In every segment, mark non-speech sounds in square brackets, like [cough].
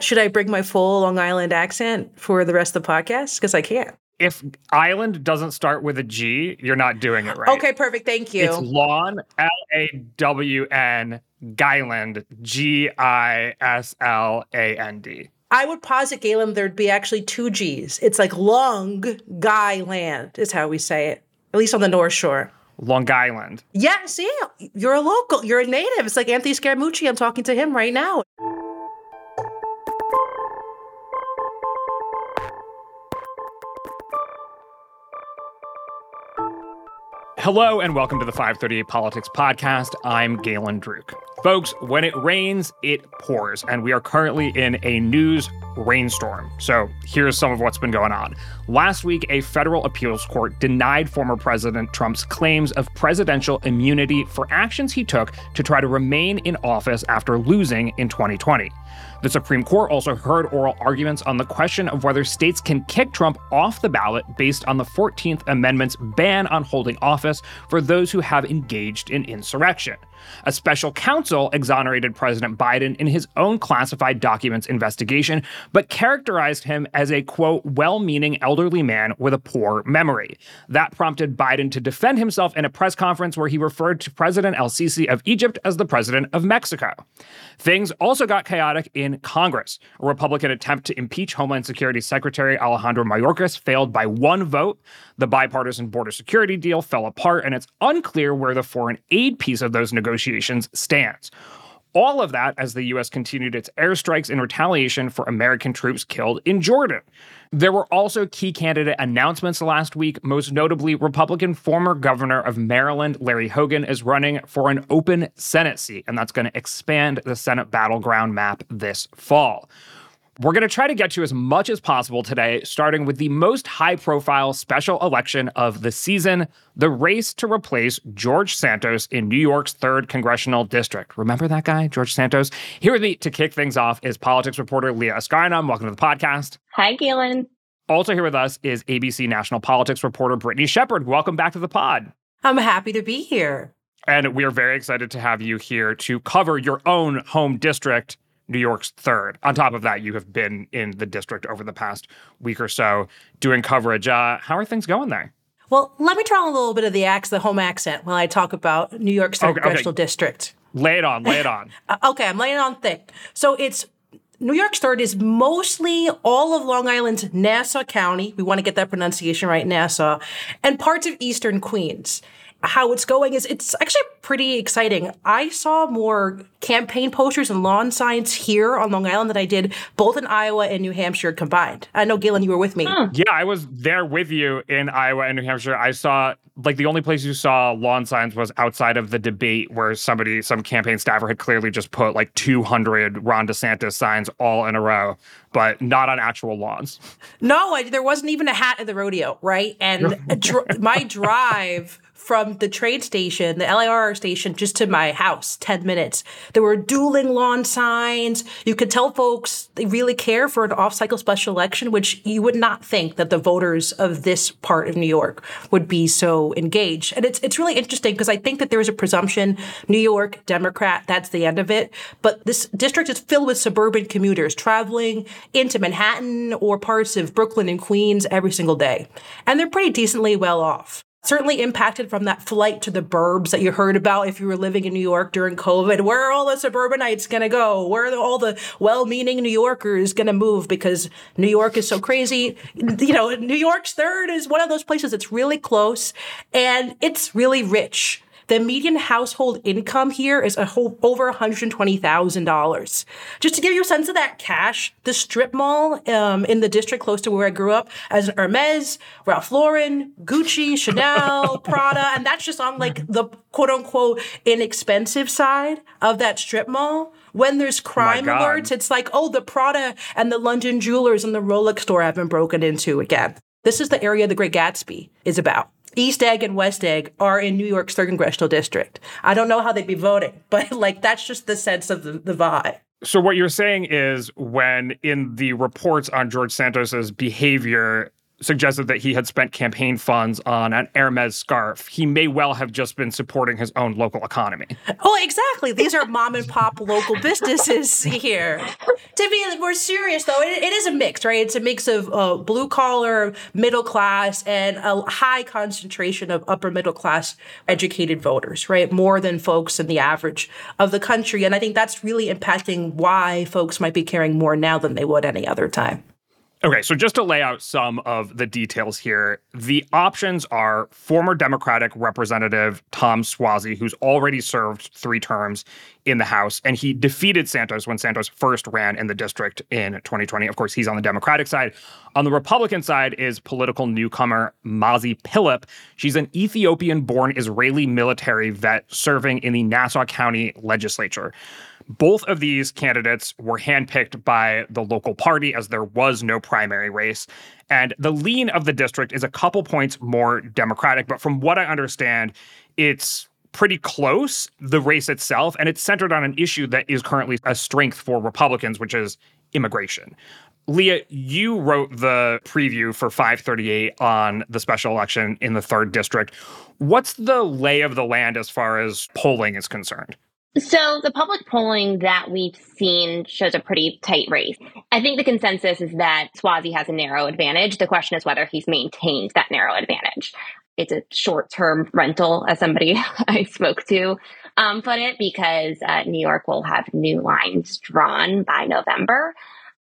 Should I bring my full Long Island accent for the rest of the podcast? Because I can't. If island doesn't start with a G, you're not doing it right. Okay, perfect. Thank you. It's lawn, L A W N, Guyland, G I S L A N D. I would posit, Galen, there'd be actually two G's. It's like Long Guy Land, is how we say it, at least on the North Shore. Long Island. Yeah, see, you're a local, you're a native. It's like Anthony Scaramucci. I'm talking to him right now. Hello and welcome to the 538 Politics Podcast. I'm Galen Druke. Folks, when it rains, it pours, and we are currently in a news rainstorm. So here's some of what's been going on. Last week, a federal appeals court denied former President Trump's claims of presidential immunity for actions he took to try to remain in office after losing in 2020. The Supreme Court also heard oral arguments on the question of whether states can kick Trump off the ballot based on the 14th Amendment's ban on holding office for those who have engaged in insurrection. A special counsel exonerated President Biden in his own classified documents investigation, but characterized him as a quote, well meaning elderly man with a poor memory. That prompted Biden to defend himself in a press conference where he referred to President El Sisi of Egypt as the president of Mexico. Things also got chaotic in Congress. A Republican attempt to impeach Homeland Security Secretary Alejandro Mayorkas failed by one vote. The bipartisan border security deal fell apart, and it's unclear where the foreign aid piece of those negotiations stands. All of that as the U.S. continued its airstrikes in retaliation for American troops killed in Jordan. There were also key candidate announcements last week, most notably Republican former governor of Maryland, Larry Hogan, is running for an open Senate seat, and that's going to expand the Senate battleground map this fall. We're going to try to get to as much as possible today, starting with the most high profile special election of the season the race to replace George Santos in New York's 3rd Congressional District. Remember that guy, George Santos? Here with me to kick things off is politics reporter Leah Askarinam. Welcome to the podcast. Hi, Galen. Also here with us is ABC national politics reporter Brittany Shepherd. Welcome back to the pod. I'm happy to be here. And we are very excited to have you here to cover your own home district New York's third. On top of that, you have been in the district over the past week or so doing coverage. Uh, how are things going there? Well, let me try on a little bit of the accent, the home accent, while I talk about New York's third Okay, okay. congressional district. Lay it on, lay it on. [laughs] Uh, okay, I'm laying it on thick. So it's New York's third is mostly all of Long Island's Nassau County. We want to get that pronunciation right, Nassau, and parts of eastern Queens. How it's going is it's actually pretty exciting. I saw more campaign posters and lawn signs here on Long Island than I did both in Iowa and New Hampshire combined. I know, Galen, you were with me. Yeah, I was there with you in Iowa and New Hampshire. I saw like the only place you saw lawn signs was outside of the debate where somebody, some campaign staffer had clearly just put like 200 Ron DeSantis signs all in a row, but not on actual lawns. No, I, there wasn't even a hat at the rodeo, right? And [laughs] dr- my drive from the train station, the LIRR station, just to my house, 10 minutes. There were dueling lawn signs. You could tell folks they really care for an off cycle special election, which you would not think that the voters of this part of New York would be so engaged. And it's, it's really interesting because I think that there is a presumption New York, Democrat, that's the end of it. But this district is filled with suburban commuters traveling into Manhattan or parts of Brooklyn and Queens every single day. And they're pretty decently well off certainly impacted from that flight to the burbs that you heard about if you were living in New York during COVID. Where are all the suburbanites going to go? Where are all the well-meaning New Yorkers going to move because New York is so crazy? You know, New York's third is one of those places that's really close and it's really rich. The median household income here is a whole, over $120,000. Just to give you a sense of that cash, the strip mall um, in the district close to where I grew up as an Hermes, Ralph Lauren, Gucci, Chanel, [laughs] Prada, and that's just on like the quote unquote inexpensive side of that strip mall. When there's crime God. alerts, it's like, oh, the Prada and the London Jewelers and the Rolex store have been broken into again. This is the area the Great Gatsby is about. East Egg and West Egg are in New York's third congressional district. I don't know how they'd be voting, [laughs] but like that's just the sense of the, the vibe. So what you're saying is when in the reports on George Santos's behavior suggested that he had spent campaign funds on an Hermes scarf. He may well have just been supporting his own local economy. Oh, exactly. These are mom and pop local businesses [laughs] here. to be more serious, though, it, it is a mix, right? It's a mix of uh, blue collar, middle class, and a high concentration of upper middle class educated voters, right? More than folks in the average of the country. And I think that's really impacting why folks might be caring more now than they would any other time. Okay, so just to lay out some of the details here, the options are former Democratic Representative Tom Suozzi, who's already served three terms in the House, and he defeated Santos when Santos first ran in the district in 2020. Of course, he's on the Democratic side. On the Republican side is political newcomer Mazi Pilip. She's an Ethiopian born Israeli military vet serving in the Nassau County legislature. Both of these candidates were handpicked by the local party as there was no primary race. And the lean of the district is a couple points more Democratic. But from what I understand, it's pretty close, the race itself. And it's centered on an issue that is currently a strength for Republicans, which is immigration. Leah, you wrote the preview for 538 on the special election in the third district. What's the lay of the land as far as polling is concerned? So the public polling that we've seen shows a pretty tight race. I think the consensus is that Suozzi has a narrow advantage. The question is whether he's maintained that narrow advantage. It's a short-term rental, as somebody [laughs] I spoke to um, put it, because uh, New York will have new lines drawn by November.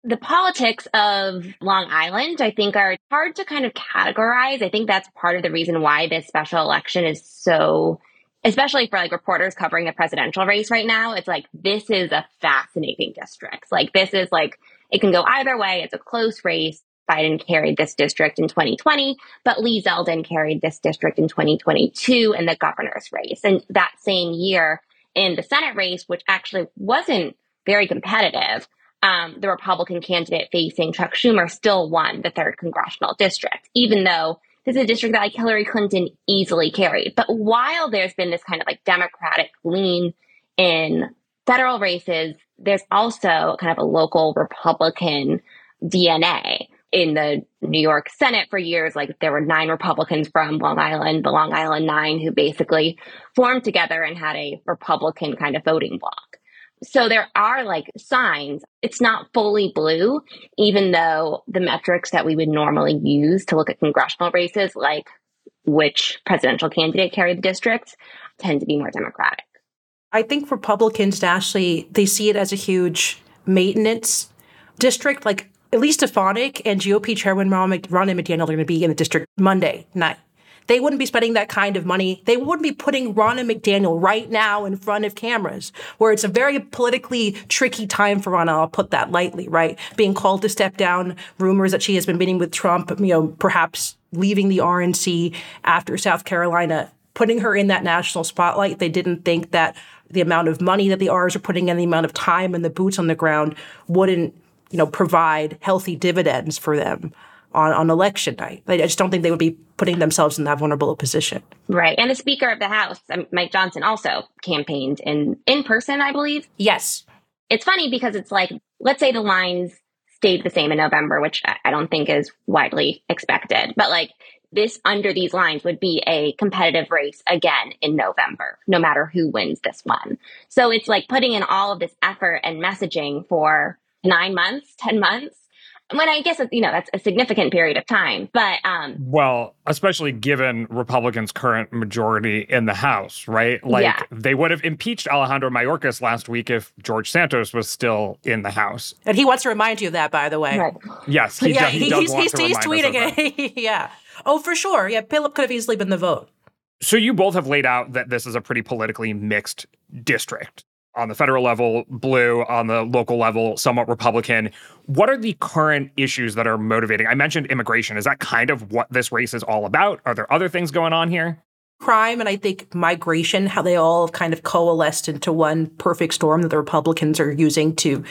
The politics of Long Island, I think, are hard to kind of categorize. I think that's part of the reason why this special election is so especially for like reporters covering the presidential race right now, it's like this is a fascinating district. Like this is like it can go either way. It's a close race. Biden carried this district in 2020, but Lee Zeldin carried this district in 2022 in the governor's race. And that same year in the Senate race, which actually wasn't very competitive, um, the Republican candidate facing Chuck Schumer still won the third congressional district, even though this is a district that like Hillary Clinton easily carried. But while there's been this kind of like Democratic lean in federal races, there's also kind of a local Republican DNA in the New York Senate for years. Like there were nine Republicans from Long Island, the Long Island Nine, who basically formed together and had a Republican kind of voting bloc. So there are like signs. It's not fully blue, even though the metrics that we would normally use to look at congressional races, like which presidential candidate carried the district, tend to be more Democratic. I think Republicans actually they see it as a huge maintenance district. Like at least Stefanik and GOP Chairman Ron McDaniel are going to be in the district Monday night. They wouldn't be spending that kind of money. They wouldn't be putting Ronna McDaniel right now in front of cameras, where it's a very politically tricky time for Ronna. I'll put that lightly, right? Being called to step down, rumors that she has been meeting with Trump, you know, perhaps leaving the RNC after South Carolina, putting her in that national spotlight. They didn't think that the amount of money that the R's are putting in, the amount of time and the boots on the ground wouldn't, you know, provide healthy dividends for them on, on election night. I just don't think they would be putting themselves in that vulnerable position. Right. And the Speaker of the House, um, Mike Johnson, also campaigned in in person, I believe. Yes. It's funny because it's like, let's say the lines stayed the same in November, which I don't think is widely expected, but like this under these lines would be a competitive race again in November, no matter who wins this one. So it's like putting in all of this effort and messaging for nine months, 10 months when I guess you know that's a significant period of time, but um, well, especially given Republicans' current majority in the House, right? Like yeah. they would have impeached Alejandro Mayorkas last week if George Santos was still in the House. And he wants to remind you of that, by the way. Right. Yes, he, [laughs] yeah, does, he does he's, want he's, to he's tweeting it. [laughs] yeah. Oh, for sure. Yeah, Pilip could have easily been the vote. So you both have laid out that this is a pretty politically mixed district on the federal level, blue, on the local level, somewhat Republican. What are the current issues that are motivating? I mentioned immigration. Is that kind of what this race is all about? Are there other things going on here? Crime and I think migration, how they all kind of coalesced into one perfect storm that the Republicans are using to,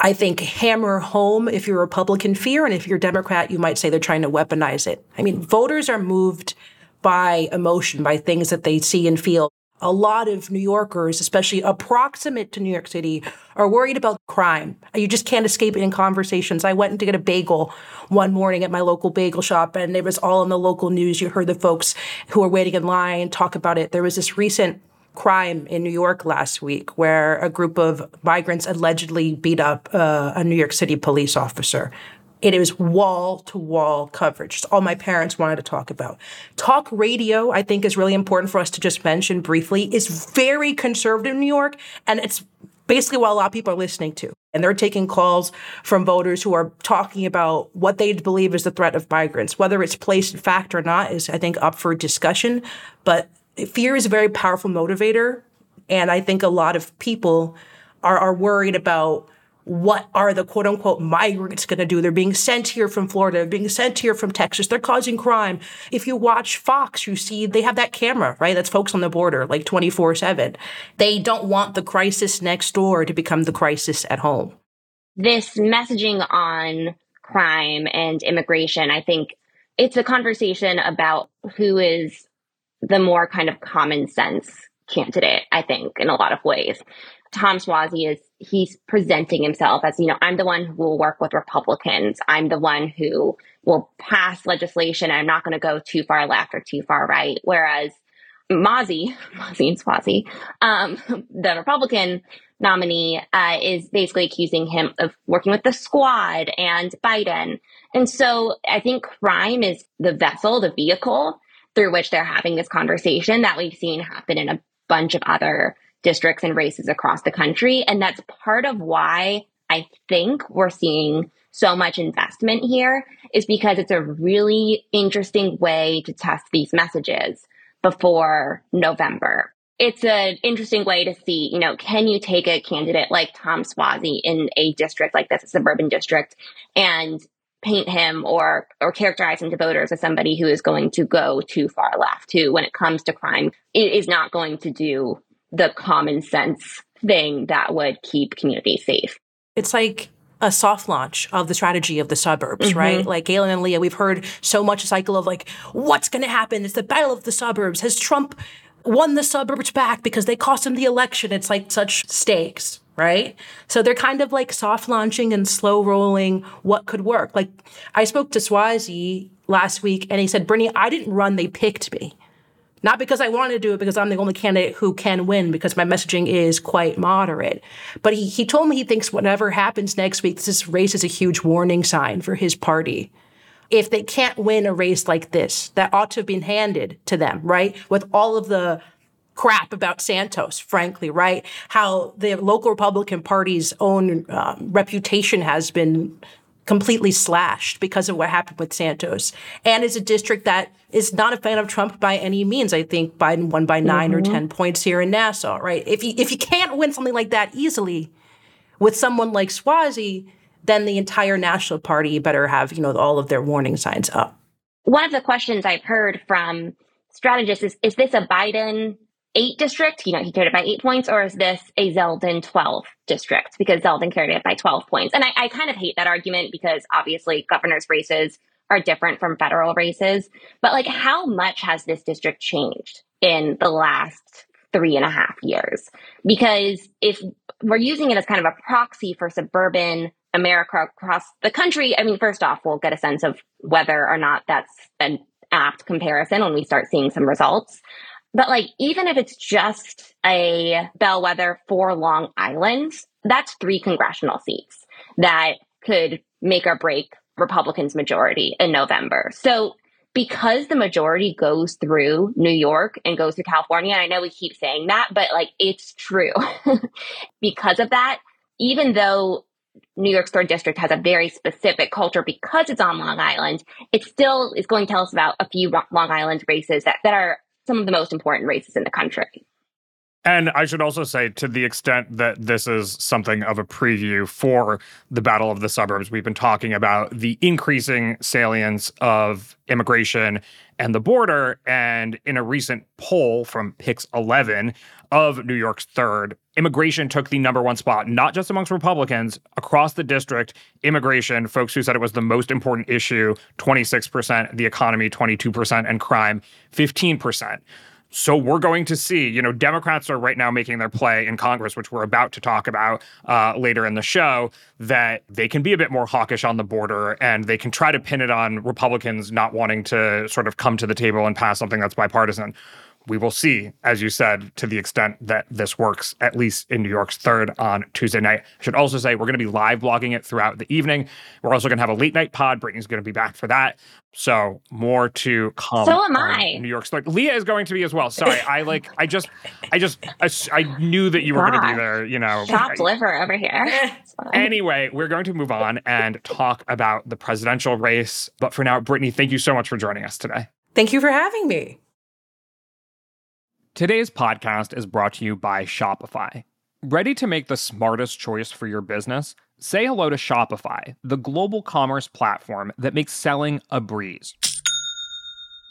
I think, hammer home if you're Republican fear. And if you're Democrat, you might say they're trying to weaponize it. I mean, voters are moved by emotion, by things that they see and feel a lot of New Yorkers, especially approximate to New York City, are worried about crime. You just can't escape it in conversations. I went to get a bagel one morning at my local bagel shop, and it was all in the local news. You heard the folks who were waiting in line talk about it. There was this recent crime in New York last week where a group of migrants allegedly beat up uh, a New York City police officer. It was wall to wall coverage. It's all my parents wanted to talk about. Talk radio, I think, is really important for us to just mention briefly, is very conservative in New York. And it's basically what a lot of people are listening to. And they're taking calls from voters who are talking about what they believe is the threat of migrants. Whether it's placed in fact or not is, I think, up for discussion. But fear is a very powerful motivator. And I think a lot of people are, are worried about what are the quote unquote migrants going to do? They're being sent here from Florida, being sent here from Texas, they're causing crime. If you watch Fox, you see they have that camera, right? That's folks on the border, like 24 7. They don't want the crisis next door to become the crisis at home. This messaging on crime and immigration, I think it's a conversation about who is the more kind of common sense candidate, I think, in a lot of ways. Tom Suozzi is he's presenting himself as, you know, I'm the one who will work with Republicans. I'm the one who will pass legislation. I'm not going to go too far left or too far right. Whereas Mazi, [laughs] Mazi and Suozzi, um, [laughs] the Republican nominee, uh, is basically accusing him of working with the squad and Biden. And so I think crime is the vessel, the vehicle through which they're having this conversation that we've seen happen in a bunch of other districts and races across the country. And that's part of why I think we're seeing so much investment here is because it's a really interesting way to test these messages before November. It's an interesting way to see, you know, can you take a candidate like Tom Suozzi in a district like this, a suburban district, and paint him or or characterize him to voters as somebody who is going to go too far left, who, when it comes to crime, is not going to do the common sense thing that would keep communities safe. It's like a soft launch of the strategy of the suburbs, mm-hmm. right? Like Galen and Leah, we've heard so much a cycle of like, what's going to happen? It's the battle of the suburbs. Has Trump won the suburbs back because they cost him the election? It's like such stakes, right? So they're kind of like soft launching and slow rolling what could work. Like I spoke to Suozzi last week and he said, Brittany, I didn't run, they picked me. Not because I wanted to do it, because I'm the only candidate who can win, because my messaging is quite moderate. But he, he told me he thinks whatever happens next week, this race is a huge warning sign for his party. If they can't win a race like this, that ought to have been handed to them, right? With all of the crap about Santos, frankly, right? How the local Republican Party's own um, reputation has been completely slashed because of what happened with Santos. And is a district that is not a fan of Trump by any means. I think Biden won by 9 mm-hmm. or 10 points here in Nassau, right? If you, if you can't win something like that easily with someone like Suozzi, then the entire national party better have, you know, all of their warning signs up. One of the questions I've heard from strategists is, is this a Biden eight district, you know, he carried it by eight points, or is this a Zeldin 12 district? Because Zeldin carried it by 12 points. And I, I kind of hate that argument because obviously governor's races are different from federal races. But like, how much has this district changed in the last three and a half years? Because if we're using it as kind of a proxy for suburban America across the country, I mean, first off, we'll get a sense of whether or not that's an apt comparison when we start seeing some results. But like, even if it's just a bellwether for Long Island, that's three congressional seats that could make or break Republicans' majority in November. So because the majority goes through New York and goes through California, and I know we keep saying that, but like it's true. [laughs] because of that, even though New York's third district has a very specific culture because it's on Long Island, it still is going to tell us about a few Long Island races that, that are some of the most important races in the country. And I should also say, to the extent that this is something of a preview for the Battle of the Suburbs, we've been talking about the increasing salience of immigration and the border. And in a recent poll from Pix 11 of New York's third, immigration took the number one spot, not just amongst Republicans, across the district. Immigration, folks who said it was the most important issue, 26%, the economy, 22%, and crime, 15%. So we're going to see, you know, Democrats are right now making their play in Congress, which we're about to talk about uh, later in the show, that they can be a bit more hawkish on the border and they can try to pin it on Republicans not wanting to sort of come to the table and pass something that's bipartisan we will see, as you said, to the extent that this works, at least in New York's third on Tuesday night. I should also say we're going to be live blogging it throughout the evening. We're also going to have a late night pod. Brittany's going to be back for that. So more to come. So am I. New York's third. Leah is going to be as well. Sorry, I like. I just, I just, I, I knew that you were going to be there. You know, chopped liver over here. anyway, we're going to move on and talk about the presidential race. But for now, Brittany, thank you so much for joining us today. Thank you for having me. Today's podcast is brought to you by Shopify. Ready to make the smartest choice for your business? Say hello to Shopify, the global commerce platform that makes selling a breeze.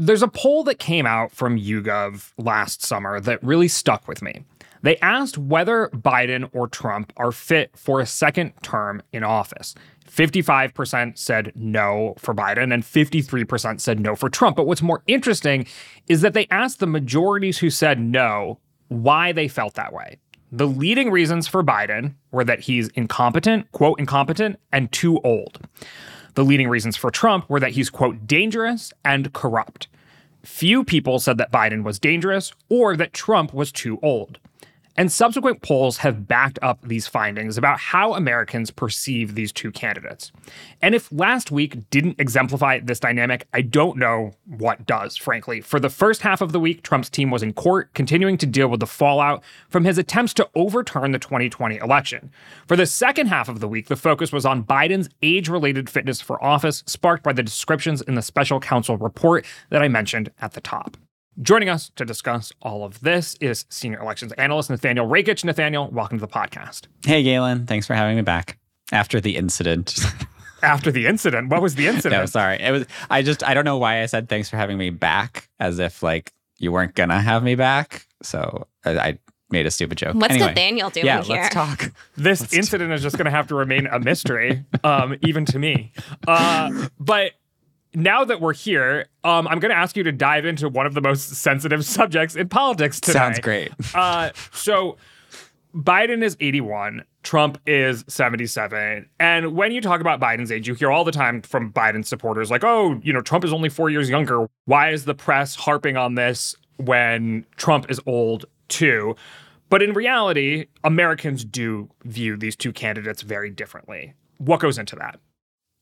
There's a poll that came out from YouGov last summer that really stuck with me. They asked whether Biden or Trump are fit for a second term in office. 55% said no for Biden and 53% said no for Trump. But what's more interesting is that they asked the majorities who said no why they felt that way. The leading reasons for Biden were that he's incompetent, quote, incompetent, and too old. The leading reasons for Trump were that he's, quote, dangerous and corrupt. Few people said that Biden was dangerous or that Trump was too old. And subsequent polls have backed up these findings about how Americans perceive these two candidates. And if last week didn't exemplify this dynamic, I don't know what does, frankly. For the first half of the week, Trump's team was in court, continuing to deal with the fallout from his attempts to overturn the 2020 election. For the second half of the week, the focus was on Biden's age related fitness for office, sparked by the descriptions in the special counsel report that I mentioned at the top. Joining us to discuss all of this is senior elections analyst Nathaniel Rakich. Nathaniel, welcome to the podcast. Hey, Galen. Thanks for having me back after the incident. [laughs] after the incident, what was the [laughs] incident? no, sorry. It was. I just. I don't know why I said thanks for having me back, as if like you weren't gonna have me back. So I, I made a stupid joke. What's anyway, Nathaniel doing yeah, here? let's talk. This Let's incident is just going to have to remain a mystery, um, even to me. Uh, but now that we're here, um, I'm going to ask you to dive into one of the most sensitive [laughs] subjects in politics today. Sounds great. [laughs] Uh, so Biden is 81, Trump is 77. And when you talk about Biden's age, you hear all the time from Biden supporters like, oh, you know, Trump is only four years younger. Why is the press harping on this when Trump is old too? But in reality, Americans do view these two candidates very differently. What goes into that?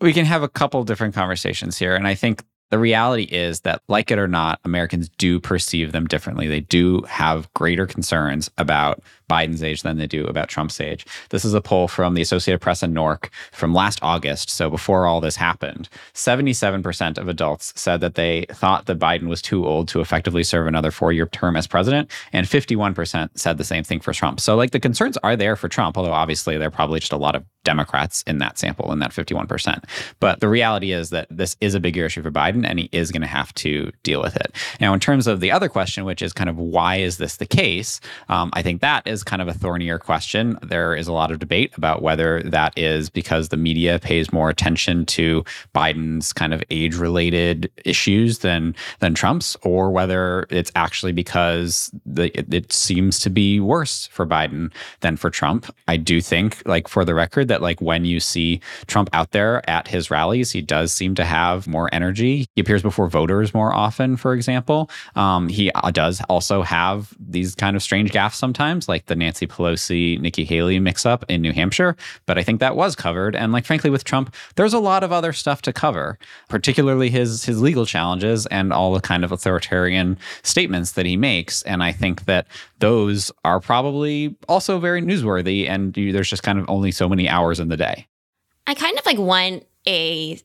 We can have a couple different conversations here. And I think the reality is that, like it or not, Americans do perceive them differently. They do have greater concerns about Biden's age than they do about Trump's age. This is a poll from the Associated Press and NORC from last August, so before all this happened. 77% of adults said that they thought that Biden was too old to effectively serve another four year term as president, and 51% said the same thing for Trump. So, like, the concerns are there for Trump, although obviously there are probably just a lot of Democrats in that sample, in that 51%. But the reality is that this is a bigger issue for Biden, and he is going to have to deal with it. Now, in terms of the other question, which is kind of why is this the case? Um, I think that is kind of a thornier question. There is a lot of debate about whether that is because the media pays more attention to Biden's kind of age-related issues than than Trump's, or whether it's actually because the, it, it seems to be worse for Biden than for Trump. I do think, like for the record, that like when you see Trump out there at his rallies, he does seem to have more energy. He appears before voters more often, for example. Um, he uh, does also have these kind of strange gaffes sometimes, like the Nancy Pelosi, Nikki Haley mix up in New Hampshire. But I think that was covered. And like frankly, with Trump, there's a lot of other stuff to cover, particularly his his legal challenges and all the kind of authoritarian statements that he makes. And I think that those are probably also very newsworthy. And you, there's just kind of only so many hours in the day. I kind of like want a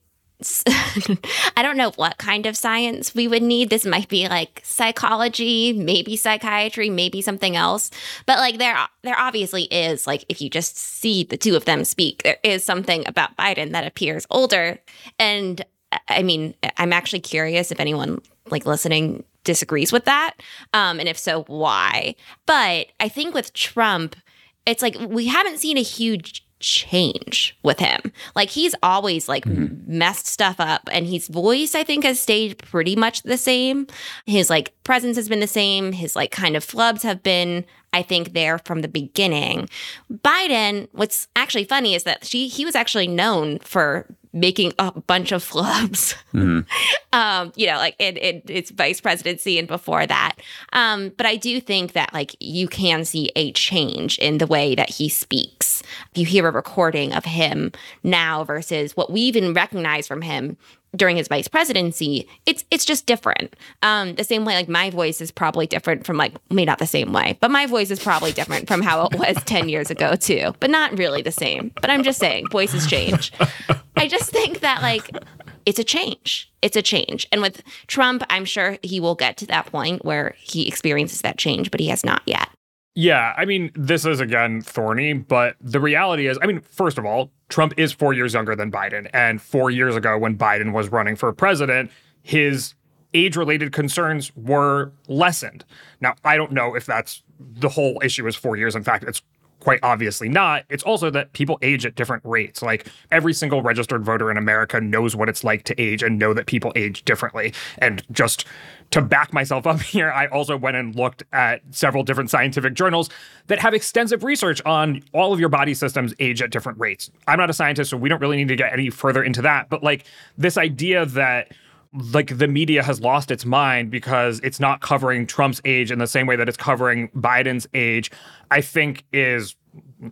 [laughs] I don't know what kind of science we would need. This might be like psychology, maybe psychiatry, maybe something else. But like there there obviously is like if you just see the two of them speak, there is something about Biden that appears older. And I mean, I'm actually curious if anyone like listening disagrees with that. Um and if so, why? But I think with Trump, it's like we haven't seen a huge change with him. Like he's always like mm-hmm. messed stuff up and his voice I think has stayed pretty much the same. His like presence has been the same. His like kind of flubs have been I think there from the beginning. Biden, what's actually funny is that she he was actually known for making a bunch of flubs. [laughs] Mm-hmm. um, you know, like in, in its vice presidency and before that. Um, but I do think that like you can see a change in the way that he speaks. If you hear a recording of him now versus what we even recognize from him during his vice presidency, it's it's just different. Um, the same way, like my voice is probably different from like maybe not the same way, but my voice is probably different from how it was [laughs] ten years ago too. But not really the same. But I'm just saying, voices change. [laughs] I just think that like it's a change. It's a change. And with Trump, I'm sure he will get to that point where he experiences that change, but he has not yet. Yeah, I mean, this is again thorny, but the reality is, I mean, first of all, Trump is four years younger than Biden. And four years ago, when Biden was running for president, his age related concerns were lessened. Now, I don't know if that's the whole issue is four years. In fact, it's quite obviously not. It's also that people age at different rates. Like every single registered voter in America knows what it's like to age and know that people age differently. And just to back myself [laughs] up here, I also went and looked at several different scientific journals that have extensive research on all of your body systems age at different rates. I'm not a scientist, so we don't really need to get any further into that. But like this idea that like the media has lost its mind because it's not covering Trump's age in the same way that it's covering Biden's age, I think is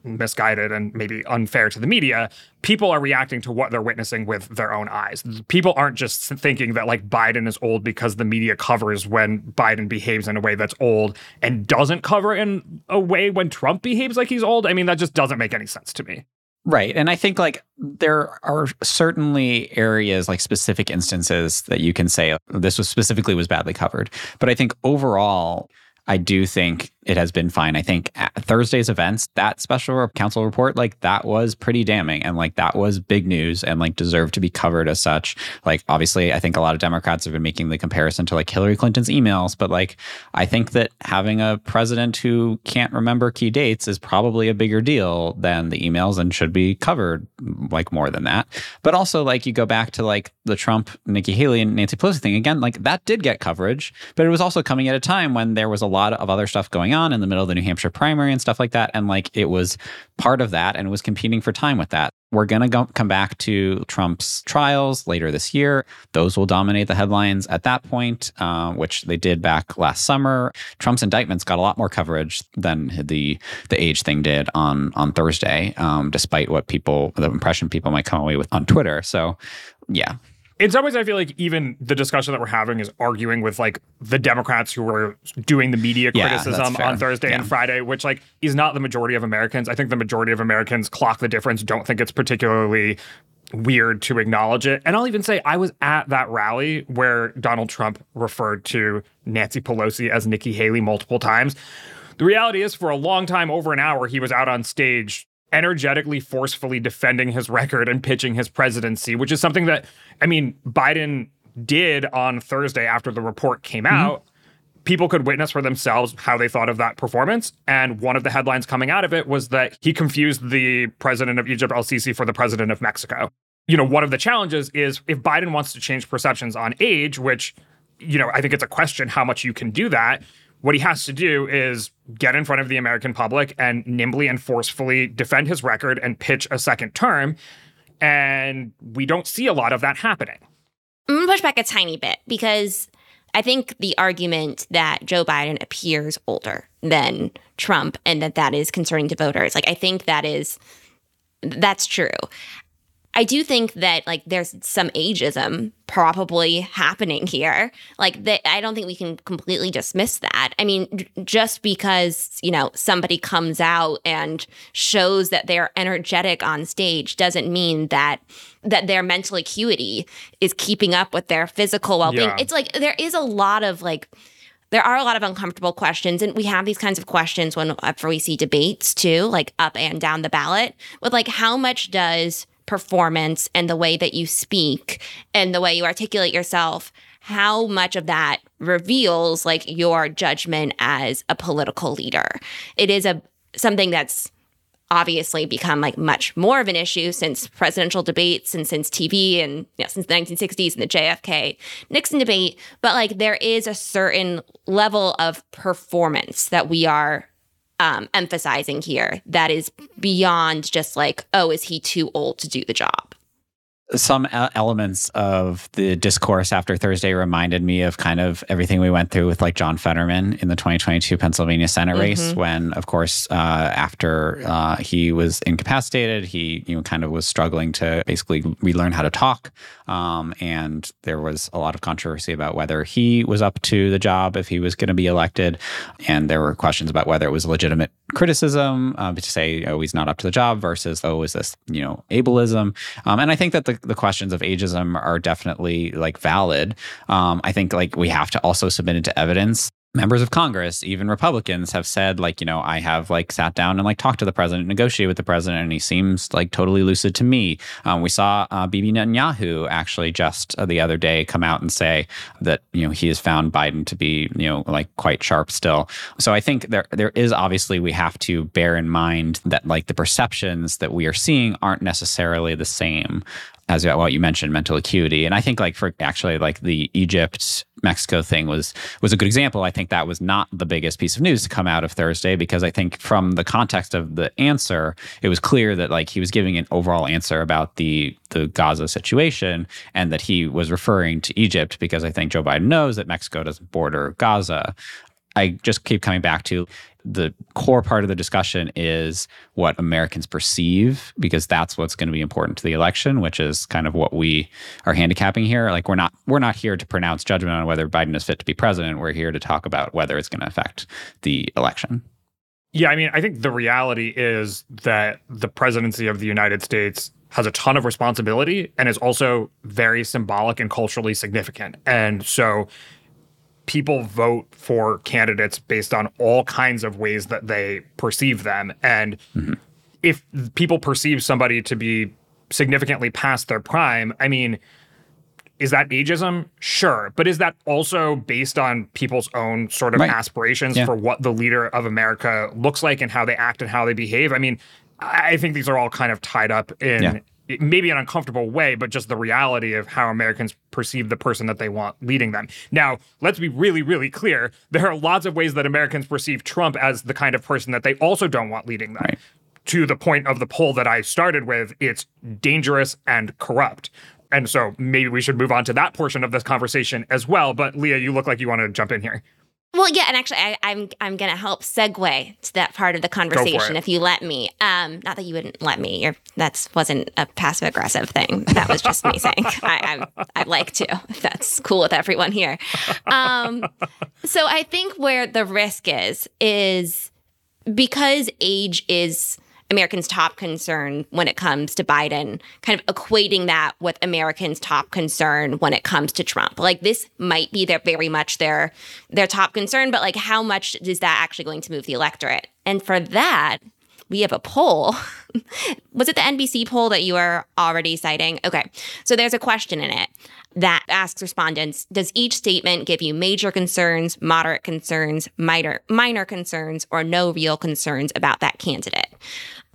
misguided and maybe unfair to the media. People are reacting to what they're witnessing with their own eyes. People aren't just thinking that like Biden is old because the media covers when Biden behaves in a way that's old and doesn't cover in a way when Trump behaves like he's old. I mean, that just doesn't make any sense to me. Right. And I think like there are certainly areas like specific instances that you can say this was specifically was badly covered. But I think overall, I do think it has been fine. I think uh, Thursday's events, that special counsel report, like that was pretty damning and like that was big news and like deserved to be covered as such. Like obviously, I think a lot of Democrats have been making the comparison to like Hillary Clinton's emails, but like I think that having a president who can't remember key dates is probably a bigger deal than the emails and should be covered like more than that. But also like you go back to like the Trump, Nikki Haley, and Nancy Pelosi thing again, like that did get coverage, but it was also coming at a time when there was a lot of other stuff going going on in the middle of the New Hampshire primary and stuff like that. And like it was part of that and was competing for time with that. We're going to come back to Trump's trials later this year. Those will dominate the headlines at that point, uh, which they did back last summer. Trump's indictments got a lot more coverage than the the age thing did on on Thursday, um, despite what people the impression people might come away with on Twitter. So, yeah, in some ways, I feel like even the discussion that we're having is arguing with like the Democrats who were doing the media Yeah, criticism on Thursday and Friday, which like is not the majority of Americans. I think the majority of Americans clock the difference, don't think it's particularly weird to acknowledge it. And I'll even say I was at that rally where Donald Trump referred to Nancy Pelosi as Nikki Haley multiple times. The reality is, for a long time, over an hour, he was out on stage energetically, forcefully defending his record and pitching his presidency, which is something that, I mean, Biden did on Thursday after the report came mm-hmm. out. People could witness for themselves how they thought of that performance. And one of the headlines coming out of it was that he confused the president of Egypt, El Sisi, for the president of Mexico. You know, one of the challenges is if Biden wants to change perceptions on age, which, you know, I think it's a question how much you can do that. What he has to do is get in front of the American public and nimbly and forcefully defend his record and pitch a second term. And we don't see a lot of that happening. I'm gonna push back a tiny bit because I think the argument that Joe Biden appears older than Trump and that that is concerning to voters, like I think that is that's true. I do think that like there's some ageism probably happening here. Like that I don't think we can completely dismiss that. I mean, just because, you know, somebody comes out and shows that they're energetic on stage doesn't mean that that their mental acuity is keeping up with their physical well-being. Yeah. It's like there is a lot of like there are a lot of uncomfortable questions and we have these kinds of questions whenever uh, we see debates too like up and down the ballot with like how much does performance and the way that you speak and the way you articulate yourself how much of that reveals like your judgment as a political leader it is a something that's obviously become like much more of an issue since presidential debates and since TV and you know, since the 1960s and the JFK Nixon debate. But like there is a certain level of performance that we are um, emphasizing here that is beyond just like, oh, is he too old to do the job? Some elements of the discourse after Thursday reminded me of kind of everything we went through with like John Fetterman in the 2022 Pennsylvania Senate race, when, of course, uh, after uh, he was incapacitated, he you know kind of was struggling to basically relearn how to talk, um, and there was a lot of controversy about whether he was up to the job if he was going to be elected, and there were questions about whether it was legitimate criticism uh, to say oh he's not up to the job versus oh is this you know ableism? Um, and i think that the, the questions of ageism are definitely like valid. Um, i think like we have to also submit it to evidence. Members of congress even republicans have said like you know i have like sat down and like talked to the president negotiated with the president and he seems like totally lucid to me. Um, we saw uh, bibi netanyahu actually just uh, the other day come out and say that you know he has found biden to be you know like quite sharp still. So i think there there is obviously we have to bear in mind that like the perceptions that we are seeing aren't necessarily the same as what you mentioned mental acuity. And i think like for actually like the egypt mexico thing was was a good example. I think that was not the biggest piece of news to come out of thursday because i think from the context of the answer it was clear that like he was giving an overall answer about the the gaza situation and that he was referring to egypt because i think joe biden knows that mexico doesn't border gaza. I just keep coming back to the core part of the discussion is what Americans perceive because that's what's going to be important to the election, which is kind of what we are handicapping here. Like we're not we're not here to pronounce judgment on whether Biden is fit to be president. We're here to talk about whether it's going to affect the election. Yeah, I mean, I think the reality is that the presidency of the United States has a ton of responsibility and is also very symbolic and culturally significant. And so people vote for candidates based on all kinds of ways that they perceive them. And mm-hmm. if people perceive somebody to be significantly past their prime, I mean, is that ageism? Sure. But is that also based on people's own sort of Right. aspirations Yeah. for what the leader of America looks like and how they act and how they behave? I mean, I I think these are all kind of tied up in Yeah. Maybe an uncomfortable way, but just the reality of how Americans perceive the person that they want leading them. Now, let's be really, really clear. There are lots of ways that Americans perceive Trump as the kind of person that they also don't want leading them Right. to the point of the poll that I started with, it's dangerous and corrupt. And so maybe we should move on to that portion of this conversation as well. But Leah, you look like you want to jump in here. Well, yeah, and actually, I, I'm I'm gonna help segue to that part of the conversation if you let me. Um, not that you wouldn't let me. You're, that wasn't a passive aggressive thing. That was just me saying [laughs] I, I I'd like to. If that's cool with everyone here. Um, so I think where the risk is is because age is Americans' top concern when it comes to Biden, kind of equating that with Americans' top concern when it comes to Trump. Like this might be their very much their their top concern, but like how much is that actually going to move the electorate? And for that, we have a poll. [laughs] Was it the NBC poll that you are already citing? Okay. So there's a question in it that asks respondents Does each statement give you major concerns, moderate concerns, minor, minor concerns, or no real concerns about that candidate?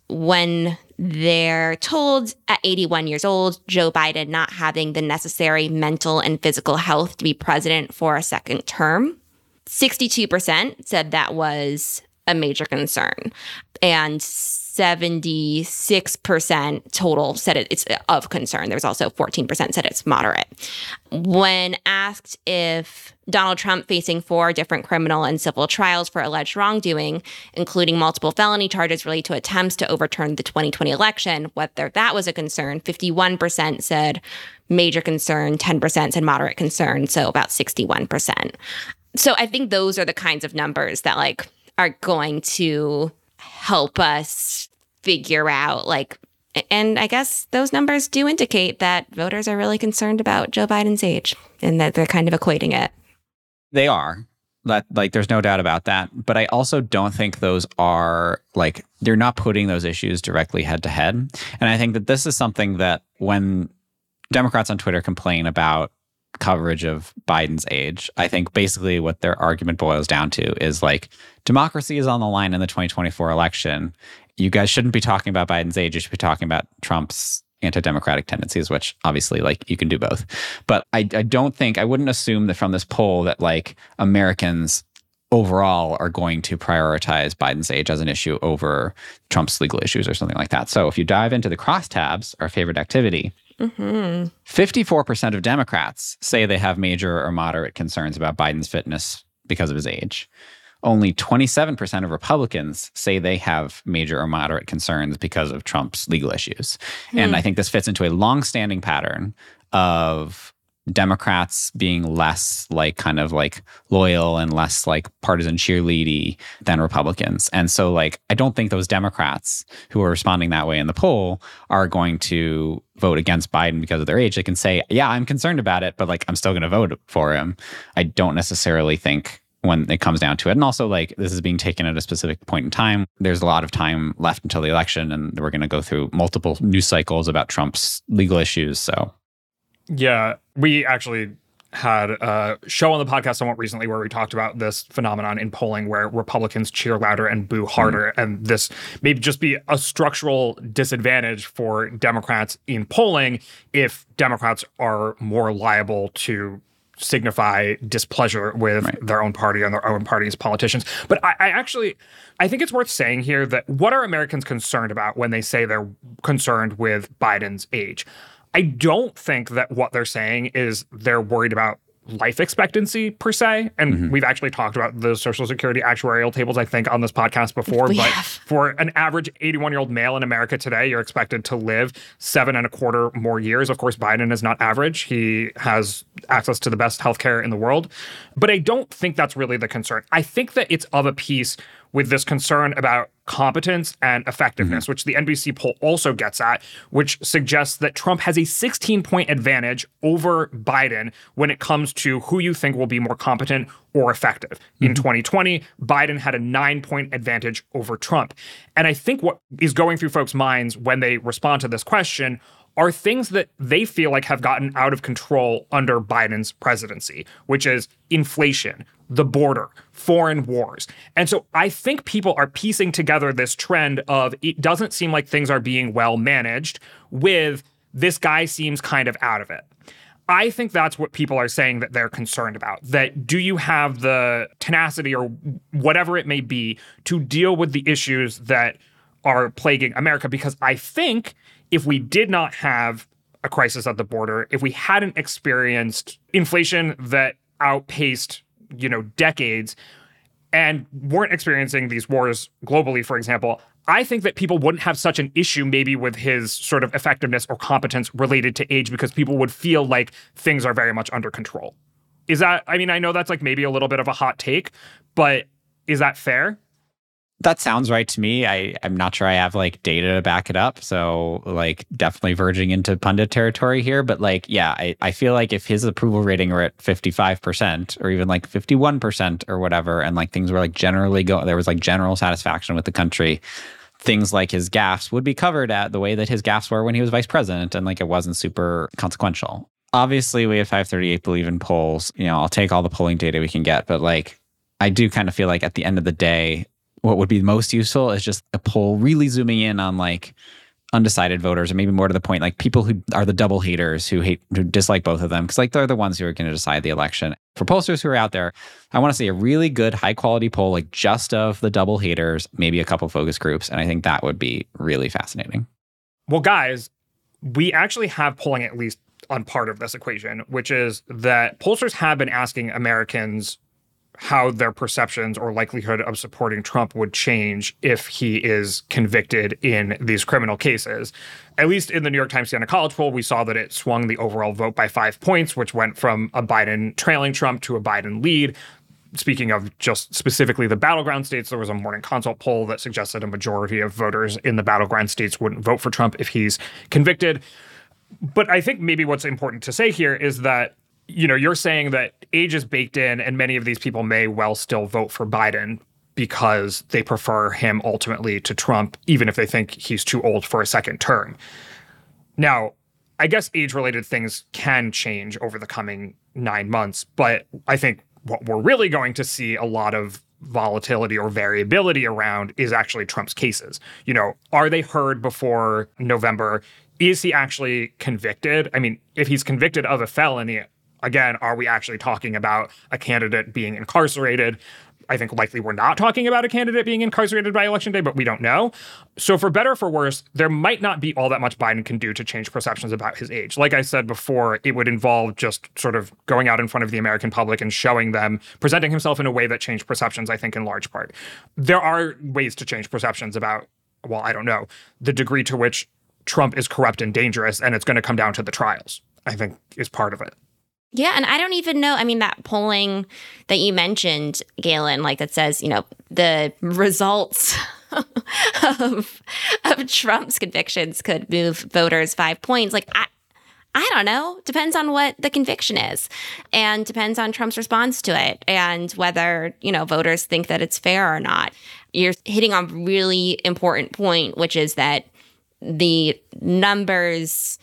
When they're told at 81 years old, Joe Biden not having the necessary mental and physical health to be president for a second term, 62% said that was a major concern. And 76% total said it, it's of concern. There's also 14% said it's moderate. When asked if Donald Trump facing four different criminal and civil trials for alleged wrongdoing, including multiple felony charges related to attempts to overturn the 2020 election, whether that was a concern, 51% said major concern, 10% said moderate concern, so about 61%. So I think those are the kinds of numbers that like are going to help us figure out like and I guess those numbers do indicate that voters are really concerned about Joe Biden's age and that they're kind of equating it. They are. Like there's no doubt about that. But I also don't think those are like they're not putting those issues directly head to head. And I think that this is something that when Democrats on Twitter complain about coverage of Biden's age, I think basically what their argument boils down to is like democracy is on the line in the 2024 election. You guys shouldn't be talking about Biden's age. You should be talking about Trump's anti-democratic tendencies, which obviously like you can do both. But I, I don't think I wouldn't assume that from this poll that like Americans overall are going to prioritize Biden's age as an issue over Trump's legal issues or something like that. So if you dive into the crosstabs, our favorite activity, Mm-hmm. 54% of Democrats say they have major or moderate concerns about Biden's fitness because of his age. Only 27% of Republicans say they have major or moderate concerns because of Trump's legal issues. And hmm. I think this fits into a long-standing pattern of Democrats being less like kind of like loyal and less like partisan cheerleady than Republicans. And so like I don't think those Democrats who are responding that way in the poll are going to vote against Biden because of their age. They can say, "Yeah, I'm concerned about it, but like I'm still going to vote for him." I don't necessarily think when it comes down to it. And also, like, this is being taken at a specific point in time. There's a lot of time left until the election, and we're going to go through multiple news cycles about Trump's legal issues. So, Yeah, we actually had a show on the podcast somewhat recently where we talked about this phenomenon in polling where Republicans cheer louder and boo hmm. harder. And this may just be a structural disadvantage for Democrats in polling if Democrats are more liable to signify displeasure with Right. their own party and their own party's politicians. But I, I actually I think it's worth saying here that what are Americans concerned about when they say they're concerned with Biden's age? I don't think that what they're saying is they're worried about life expectancy per se. And mm-hmm. we've actually talked about the Social Security actuarial tables, I think, on this podcast before. We but have. for an average 81 year old male in America today, you're expected to live seven and a quarter more years. Of course, Biden is not average. He has access to the best healthcare in the world. But I don't think that's really the concern. I think that it's of a piece with this concern about competence and effectiveness, mm-hmm. which the NBC poll also gets at, which suggests that Trump has a 16 point advantage over Biden when it comes to who you think will be more competent or effective. In mm-hmm. 2020, Biden had a nine point advantage over Trump. And I think what is going through folks' minds when they respond to this question are things that they feel like have gotten out of control under Biden's presidency, which is inflation, the border, foreign wars. And so I think people are piecing together this trend of it doesn't seem like things are being well managed with this guy seems kind of out of it. I think that's what people are saying that they're concerned about. That do you have the tenacity or whatever it may be to deal with the issues that are plaguing America? Because I think if we did not have a crisis at the border, if we hadn't experienced inflation that outpaced you know, decades and weren't experiencing these wars globally, for example, I think that people wouldn't have such an issue maybe with his sort of effectiveness or competence related to age because people would feel like things are very much under control. Is that, I mean, I know that's like maybe a little bit of a hot take, but is that fair? That sounds right to me. I, I'm not sure I have like data to back it up. So, like, definitely verging into pundit territory here. But, like, yeah, I, I feel like if his approval rating were at 55% or even like 51% or whatever, and like things were like generally going, there was like general satisfaction with the country, things like his gaffes would be covered at the way that his gaffes were when he was vice president. And like it wasn't super consequential. Obviously, we at 538 believe in polls. You know, I'll take all the polling data we can get, but like, I do kind of feel like at the end of the day, what would be most useful is just a poll really zooming in on like undecided voters or maybe more to the point like people who are the double haters who hate who dislike both of them because like they're the ones who are going to decide the election. For pollsters who are out there i want to see a really good high quality poll like just of the double haters maybe a couple focus groups and i think that would be really fascinating. Well guys we actually have polling at least on part of this equation which is that pollsters have been asking americans how their perceptions or likelihood of supporting Trump would change if he is convicted in these criminal cases. At least in the New York Times Siena College poll, we saw that it swung the overall vote by five points, which went from a Biden trailing Trump to a Biden lead. Speaking of just specifically the battleground states, there was a morning consult poll that suggested a majority of voters in the battleground states wouldn't vote for Trump if he's convicted. But I think maybe what's important to say here is that you know, you're saying that age is baked in, and many of these people may well still vote for Biden because they prefer him ultimately to Trump, even if they think he's too old for a second term. Now, I guess age related things can change over the coming nine months, but I think what we're really going to see a lot of volatility or variability around is actually Trump's cases. You know, are they heard before November? Is he actually convicted? I mean, if he's convicted of a felony, again, are we actually talking about a candidate being incarcerated? I think likely we're not talking about a candidate being incarcerated by election day, but we don't know. So, for better or for worse, there might not be all that much Biden can do to change perceptions about his age. Like I said before, it would involve just sort of going out in front of the American public and showing them, presenting himself in a way that changed perceptions, I think, in large part. There are ways to change perceptions about, well, I don't know, the degree to which Trump is corrupt and dangerous, and it's going to come down to the trials, I think, is part of it. Yeah, and I don't even know. I mean, that polling that you mentioned, Galen, like that says, you know, the results [laughs] of of Trump's convictions could move voters five points. Like I I don't know. Depends on what the conviction is and depends on Trump's response to it and whether, you know, voters think that it's fair or not. You're hitting on a really important point, which is that the numbers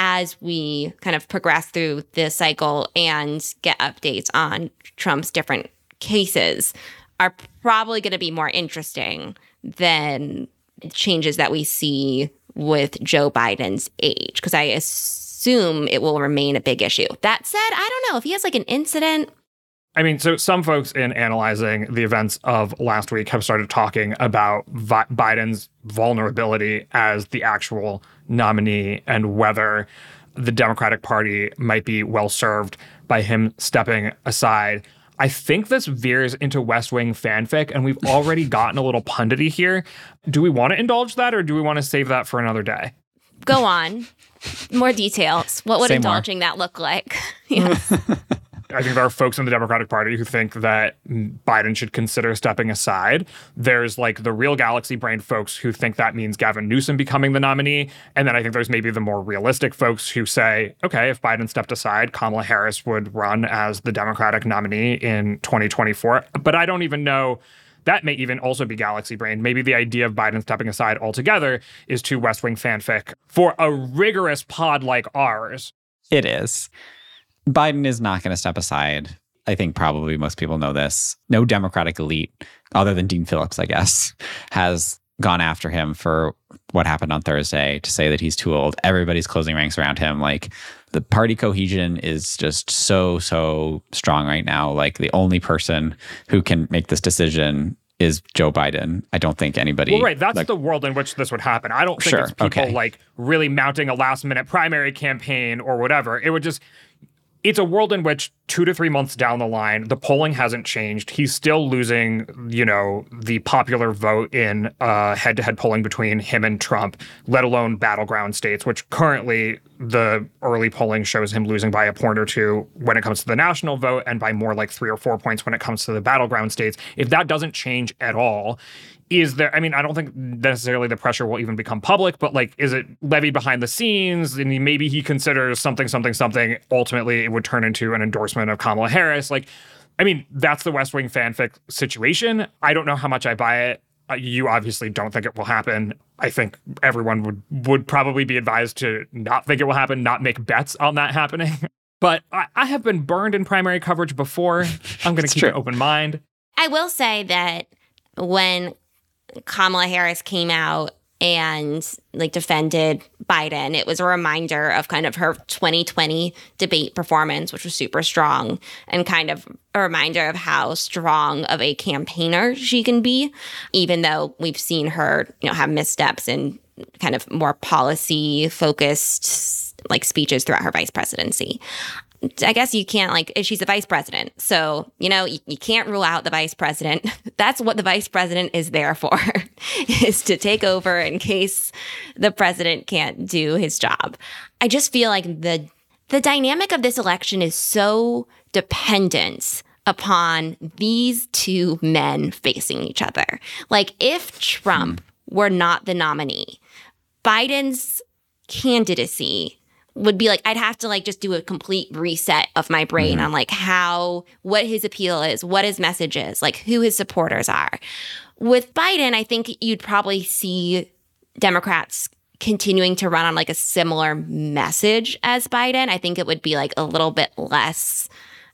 as we kind of progress through this cycle and get updates on Trump's different cases are probably going to be more interesting than changes that we see with Joe Biden's age because I assume it will remain a big issue. That said, I don't know if he has like an incident I mean, so some folks in analyzing the events of last week have started talking about Vi- Biden's vulnerability as the actual nominee and whether the Democratic Party might be well served by him stepping aside. I think this veers into West Wing fanfic, and we've already [laughs] gotten a little pundity here. Do we want to indulge that, or do we want to save that for another day? Go on. More details. What would Say indulging more. that look like? [laughs] yes. [laughs] I think there are folks in the Democratic Party who think that Biden should consider stepping aside. There's like the real galaxy brain folks who think that means Gavin Newsom becoming the nominee. And then I think there's maybe the more realistic folks who say, okay, if Biden stepped aside, Kamala Harris would run as the Democratic nominee in 2024. But I don't even know. That may even also be galaxy brain. Maybe the idea of Biden stepping aside altogether is too West Wing fanfic for a rigorous pod like ours. It is. Biden is not going to step aside. I think probably most people know this. No Democratic elite, other than Dean Phillips, I guess, has gone after him for what happened on Thursday to say that he's too old. Everybody's closing ranks around him. Like the party cohesion is just so, so strong right now. Like the only person who can make this decision is Joe Biden. I don't think anybody. Well, right. That's like, the world in which this would happen. I don't think Sure, it's people okay. like really mounting a last minute primary campaign or whatever. It would just, it's a world in which two to three months down the line, the polling hasn't changed. He's still losing, you know, the popular vote in uh, head-to-head polling between him and Trump, let alone battleground states, which currently the early polling shows him losing by a point or two when it comes to the national vote and by more like three or four points when it comes to the battleground states. If that doesn't change at all, is there i mean i don't think necessarily the pressure will even become public but like is it levied behind the scenes? And he, maybe he considers something something something. Ultimately it would turn into an endorsement of kamala harris. Like i mean that's the west wing fanfic situation. I don't know how much i buy it. Uh, you obviously don't think it will happen. I think everyone would would probably be advised to not think it will happen not make bets on that happening. [laughs] But i, I have been burned in primary coverage before. I'm going to keep true. an open mind. I will say that when Kamala Harris came out and like defended Biden, it was a reminder of kind of her 2020 debate performance, which was super strong, and kind of a reminder of how strong of a campaigner she can be, even though we've seen her, you know, have missteps and kind of more policy focused like speeches throughout her vice presidency. I guess you can't like she's the vice president. So, you know, you, you can't rule out the vice president. [laughs] That's what the vice president is there for, [laughs] is to take over in case the president can't do his job. I just feel like the the dynamic of this election is so dependent upon these two men facing each other. Like if Trump hmm. were not the nominee, Biden's candidacy would be like I'd have to like just do a complete reset of my brain mm-hmm. on like how what his appeal is, what his message is, like who his supporters are. With Biden, I think you'd probably see Democrats continuing to run on like a similar message as Biden. I think it would be like a little bit less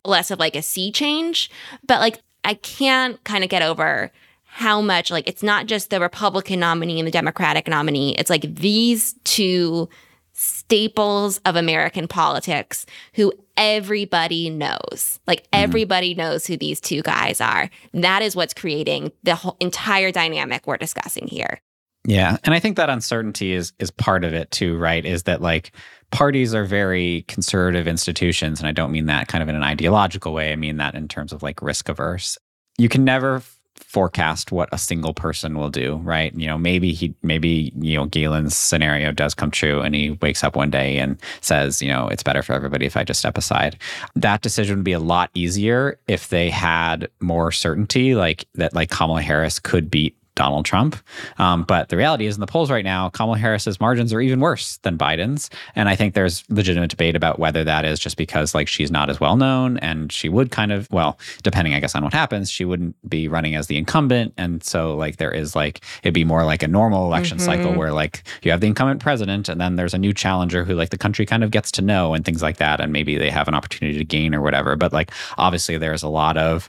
less of like a sea change, but like I can't kind of get over how much like it's not just the Republican nominee and the Democratic nominee. It's like these two staples of American politics who everybody knows. Like mm-hmm. everybody knows who these two guys are. That is what's creating the whole entire dynamic we're discussing here. Yeah, and I think that uncertainty is is part of it too, right? Is that like parties are very conservative institutions and I don't mean that kind of in an ideological way. I mean that in terms of like risk averse. You can never forecast what a single person will do, right? You know, maybe he, maybe, you know, Galen's scenario does come true and he wakes up one day and says, you know, it's better for everybody if I just step aside. That decision would be a lot easier if they had more certainty, like that, like Kamala Harris could beat Donald Trump. Um, but the reality is, in the polls right now, Kamala Harris's margins are even worse than Biden's. And I think there's legitimate debate about whether that is just because like she's not as well known and she would kind of, well, depending, I guess, on what happens, she wouldn't be running as the incumbent. And so like there is like it'd be more like a normal election cycle where like you have the incumbent president and then there's a new challenger who like the country kind of gets to know and things like that. And maybe they have an opportunity to gain or whatever. But like obviously there's a lot of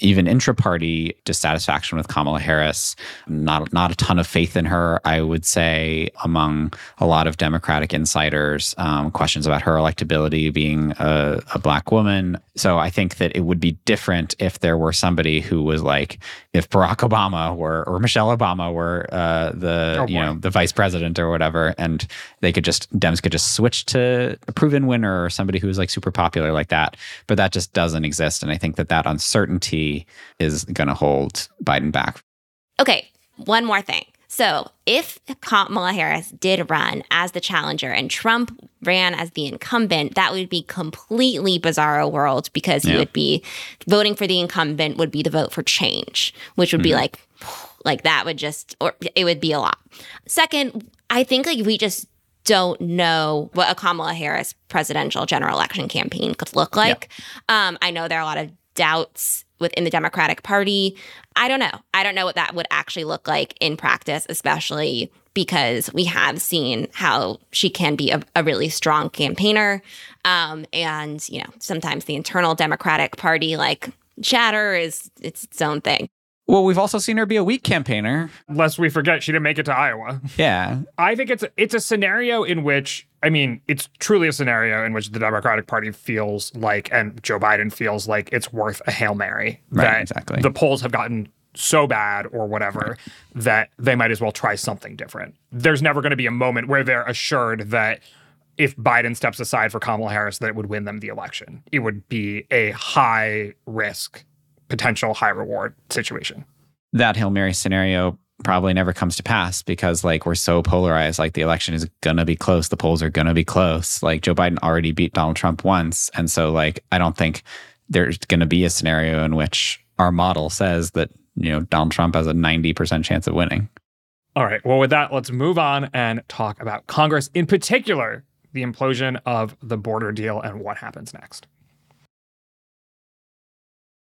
even intra-party dissatisfaction with Kamala Harris. Not not a ton of faith in her, I would say, among a lot of Democratic insiders. Um, questions about her electability, being a, a black woman. So I think that it would be different if there were somebody who was like, if Barack Obama were or Michelle Obama were uh, the Oh, you know the vice president or whatever, and they could just Dems could just switch to a proven winner or somebody who's like super popular like that. But that just doesn't exist, and I think that that uncertainty is going to hold Biden back. Okay, one more thing. So, if Kamala Harris did run as the challenger and Trump ran as the incumbent, that would be completely bizarro world because you Yeah. would be voting for the incumbent would be the vote for change, which would be like like that would just or it would be a lot. Second, I think like we just don't know what a Kamala Harris presidential general election campaign could look like. Um, I know there are a lot of doubts within the Democratic Party. I don't know. I don't know what that would actually look like in practice, especially because we have seen how she can be a, a really strong campaigner. Um, and, you know, sometimes the internal Democratic Party, like chatter, is it's its own thing. Well, we've also seen her be a weak campaigner. lest we forget she didn't make it to iowa Yeah, I think it's it's a scenario in which I mean it's truly a scenario in which the Democratic Party feels like and Joe Biden feels like it's worth a hail mary Right, that exactly. the polls have gotten so bad or whatever that they might as well try something different. There's never going to be a moment where they're assured that if Biden steps aside for Kamala Harris, that it would win them the election. It would be a high risk, potential high reward situation. That Hail Mary scenario probably never comes to pass because like we're so polarized like the election is going to be close the polls are going to be close. Like joe biden already beat donald trump once. And so like i don't think there's going to be a scenario in which our model says that you know donald trump has a 90% chance of winning. All right. Well with that let's move on and talk about congress in particular the implosion of the border deal and what happens next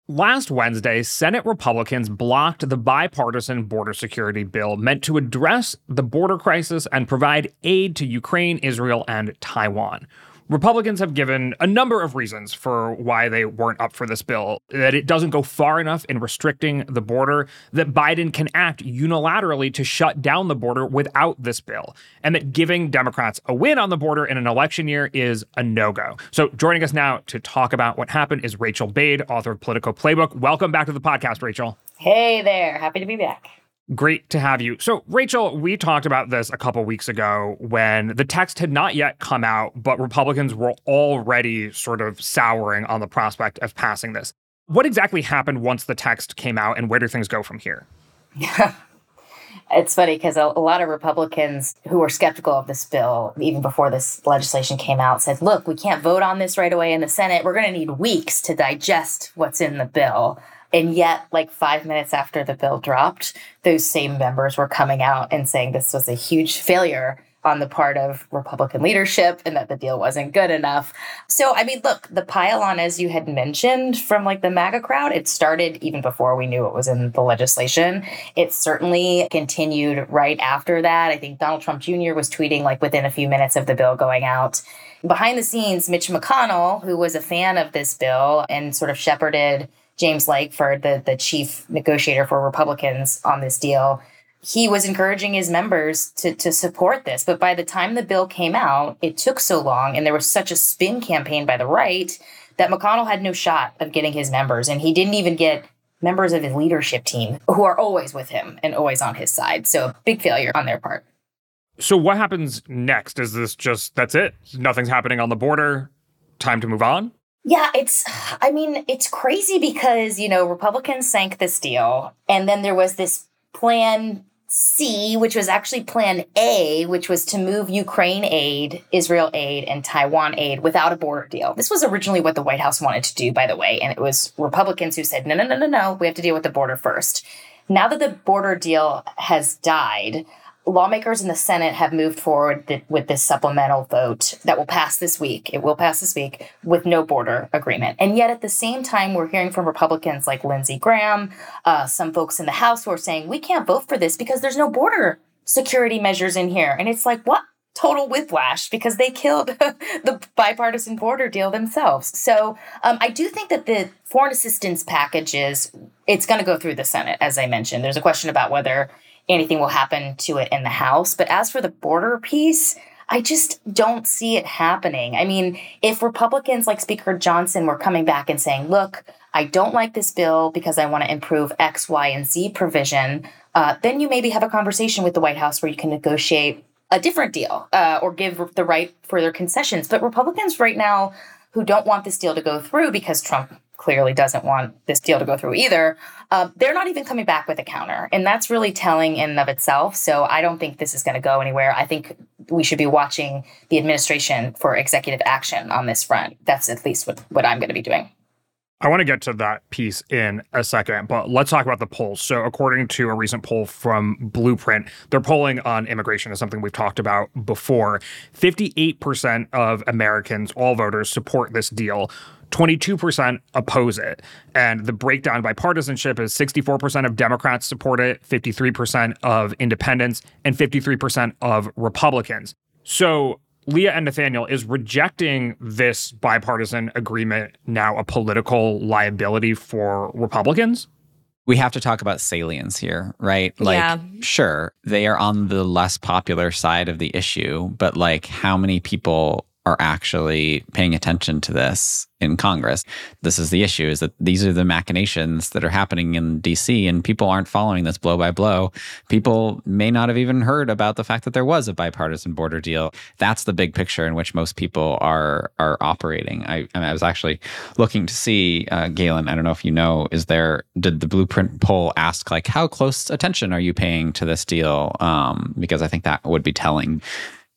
Last Wednesday, Senate Republicans blocked the bipartisan border security bill meant to address the border crisis and provide aid to Ukraine, Israel, and Taiwan. Republicans have given a number of reasons for why they weren't up for this bill. That it doesn't go far enough in restricting the border, that Biden can act unilaterally to shut down the border without this bill, and that giving Democrats a win on the border in an election year is a no go. So, joining us now to talk about what happened is Rachel Bade, author of Politico Playbook. Welcome back to the podcast, Rachel. Hey there. Happy to be back. Great to have you. So, Rachel, we talked about this a couple weeks ago when the text had not yet come out, but Republicans were already sort of souring on the prospect of passing this. What exactly happened once the text came out, and where do things go from here? Yeah. [laughs] It's funny because a, a, lot of Republicans who were skeptical of this bill, even before this legislation came out, said, look, we can't vote on this right away in the Senate. We're going to need weeks to digest what's in the bill. And yet, like five minutes after the bill dropped, those same members were coming out and saying this was a huge failure on the part of Republican leadership and that the deal wasn't good enough. So, I mean, look, the pile on, as you had mentioned from like the MAGA crowd, it started even before we knew it was in the legislation. It certainly continued right after that. I think Donald Trump Jr. was tweeting like within a few minutes of the bill going out. Behind the scenes, Mitch McConnell, who was a fan of this bill and sort of shepherded James Lankford, the, the chief negotiator for Republicans on this deal, he was encouraging his members to, to support this. But by the time the bill came out, it took so long and there was such a spin campaign by the right that McConnell had no shot of getting his members. And he didn't even get members of his leadership team who are always with him and always on his side. So big failure on their part. So what happens next? Is this just that's it? Nothing's happening on the border? Time to move on? Yeah, it's, I mean, it's crazy because, you know, Republicans sank this deal. And then there was this plan C, which was actually plan A, which was to move Ukraine aid, Israel aid, and Taiwan aid without a border deal. This was originally what the White House wanted to do, by the way. And it was Republicans who said, no, no, no, no, no, we have to deal with the border first. Now that the border deal has died, lawmakers in the Senate have moved forward th- with this supplemental vote that will pass this week. It will pass this week with no border agreement. And yet, at the same time, we're hearing from Republicans like Lindsey Graham, uh, some folks in the House who are saying, we can't vote for this because there's no border security measures in here. And it's like, what? Total whiplash because they killed [laughs] the bipartisan border deal themselves. So um, I do think that the foreign assistance packages, it's going to go through the Senate, as I mentioned. There's a question about whether anything will happen to it in the House. But as for the border piece, I just don't see it happening. I mean, if Republicans like Speaker Johnson were coming back and saying, look, I don't like this bill because I want to improve X, Y, and Z provision, uh, then you maybe have a conversation with the White House where you can negotiate a different deal uh, or give the right further concessions. But Republicans right now who don't want this deal to go through because Trump clearly doesn't want this deal to go through either, uh, they're not even coming back with a counter. And that's really telling in and of itself. So I don't think this is going to go anywhere. I think we should be watching the administration for executive action on this front. That's at least what, what I'm going to be doing. I want to get to that piece in a second, but let's talk about the polls. So, according to a recent poll from Blueprint, their polling on immigration is something we've talked about before. 58% of Americans, all voters, support this deal. 22% oppose it. And the breakdown by partisanship is 64% of Democrats support it, 53% of independents, and 53% of Republicans. So Leah and Nathaniel is rejecting this bipartisan agreement now a political liability for Republicans? We have to talk about salience here, right? Like, yeah. sure, they are on the less popular side of the issue, but like, how many people are actually paying attention to this in Congress. This is the issue is that these are the machinations that are happening in DC and people aren't following this blow by blow. People may not have even heard about the fact that there was a bipartisan border deal. That's the big picture in which most people are are operating. I, I mean, I was actually looking to see, uh, Galen, I don't know if you know, is there, did the Blueprint poll ask like, how close attention are you paying to this deal? Um, because I think that would be telling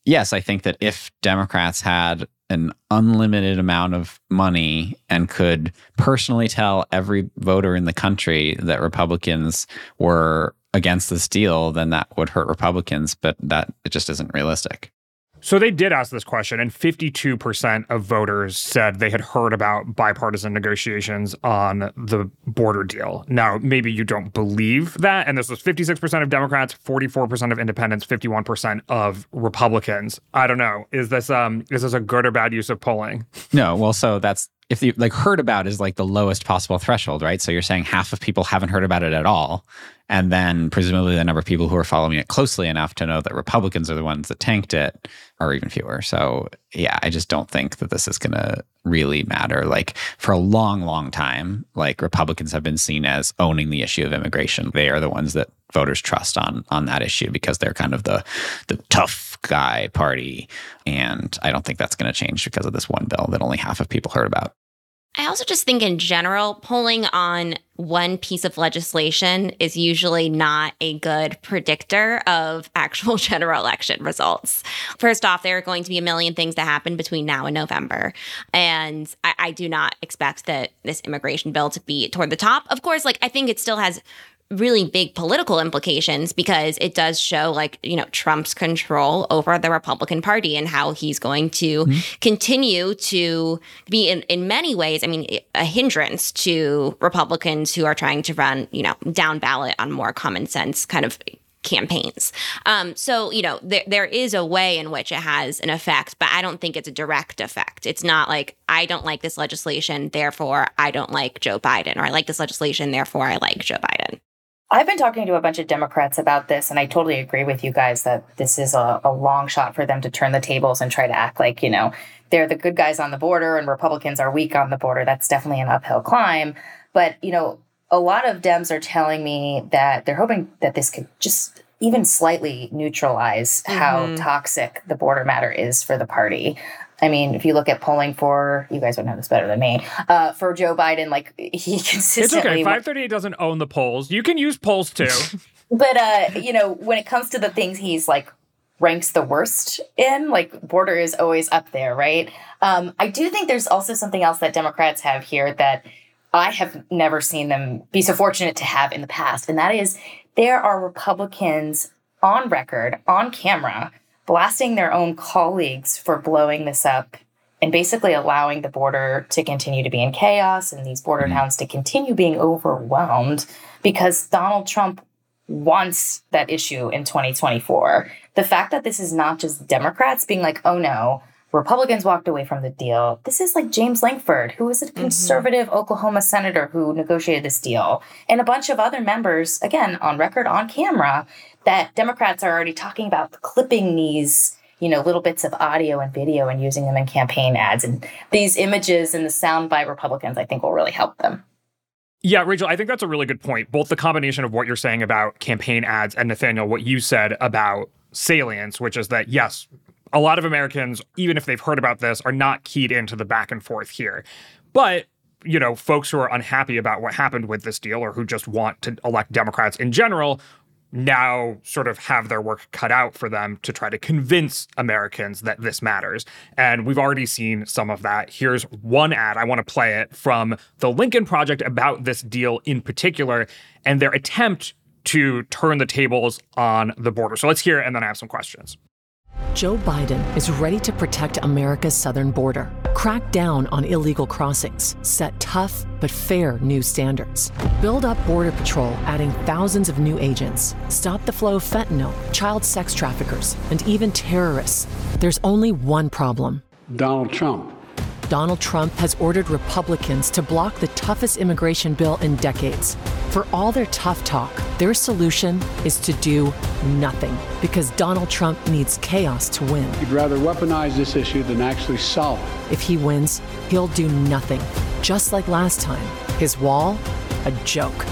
yes, I think that if Democrats had an unlimited amount of money and could personally tell every voter in the country that Republicans were against this deal, then that would hurt Republicans. But that it just isn't realistic. So they did ask this question, and 52% of voters said they had heard about bipartisan negotiations on the border deal. Now, maybe you don't believe that. And this was 56% of Democrats, 44% of independents, 51% of Republicans. I don't know. Is this um is this a good or bad use of polling? No. Well, so that's if you like heard about is like the lowest possible threshold, right? So you're saying half of people haven't heard about it at all. And then presumably the number of people who are following it closely enough to know that Republicans are the ones that tanked it are even fewer. So yeah, I just don't think that this is going to really matter. Like for a long, long time, like Republicans have been seen as owning the issue of immigration. They are the ones that voters trust on on that issue because they're kind of the the tough guy party. And I don't think that's going to change because of this one bill that only half of people heard about. I also just think in general, polling on one piece of legislation is usually not a good predictor of [laughs] actual general election results. First off, there are going to be a million things that happen between now and November. And I, I do not expect that this immigration bill to be toward the top. Of course, like I think it still has really big political implications because it does show like you know Trump's control over the Republican Party and how he's going to mm-hmm. continue to be in in many ways I mean a hindrance to Republicans who are trying to run you know down ballot on more common sense kind of campaigns. Um, so, you know, there, there is a way in which it has an effect, but I don't think it's a direct effect. It's not like, I don't like this legislation, therefore I don't like Joe Biden, or I like this legislation, therefore I like Joe Biden. I've been talking to a bunch of Democrats about this, and I totally agree with you guys that this is a, a, long shot for them to turn the tables and try to act like, you know, they're the good guys on the border and Republicans are weak on the border. That's definitely an uphill climb. But, you know, a lot of Dems are telling me that they're hoping that this could just even slightly neutralize mm-hmm. how toxic the border matter is for the party. I mean, if you look at polling for, you guys would know this better than me, uh, for Joe Biden, like [laughs] he consistently. It's okay. 538 doesn't own the polls. You can use polls too. [laughs] [laughs] but, uh, you know, when it comes to the things he's like ranks the worst in, like border is always up there, right? Um, I do think there's also something else that Democrats have here that I have never seen them be so fortunate to have in the past. And that is there are Republicans on record, on camera, blasting their own colleagues for blowing this up and basically allowing the border to continue to be in chaos and these border mm. towns to continue being overwhelmed because Donald Trump wants that issue in 2024. The fact that this is not just Democrats being like, oh no, Republicans walked away from the deal. This is like James Lankford, who is a mm-hmm. conservative mm-hmm. Oklahoma senator who negotiated this deal, and a bunch of other members, again, on record, on camera, that Democrats are already talking about clipping these you know little bits of audio and video and using them in campaign ads and these images and the sound by republicans i think will really help them yeah, Rachel, I think that's a really good point. Both the combination of what you're saying about campaign ads and Nathaniel, what you said about salience, which is that, yes, a lot of Americans, even if they've heard about this, are not keyed into the back and forth here. But you know, folks who are unhappy about what happened with this deal or who just want to elect Democrats in general now sort of have their work cut out for them to try to convince Americans that this matters. And we've already seen some of that. Here's one ad. I want to play it from the Lincoln Project about this deal in particular and their attempt to turn the tables on the border. So let's hear it, and then I have some questions. Joe Biden is ready to protect America's southern border, crack down on illegal crossings, set tough but fair new standards, build up Border Patrol, adding thousands of new agents, stop the flow of fentanyl, child sex traffickers, and even terrorists. There's only one problem Donald Trump. Donald Trump has ordered Republicans to block the toughest immigration bill in decades. For all their tough talk, their solution is to do nothing because Donald Trump needs chaos to win. He'd rather weaponize this issue than actually solve it. If he wins, he'll do nothing, just like last time. His wall, a joke.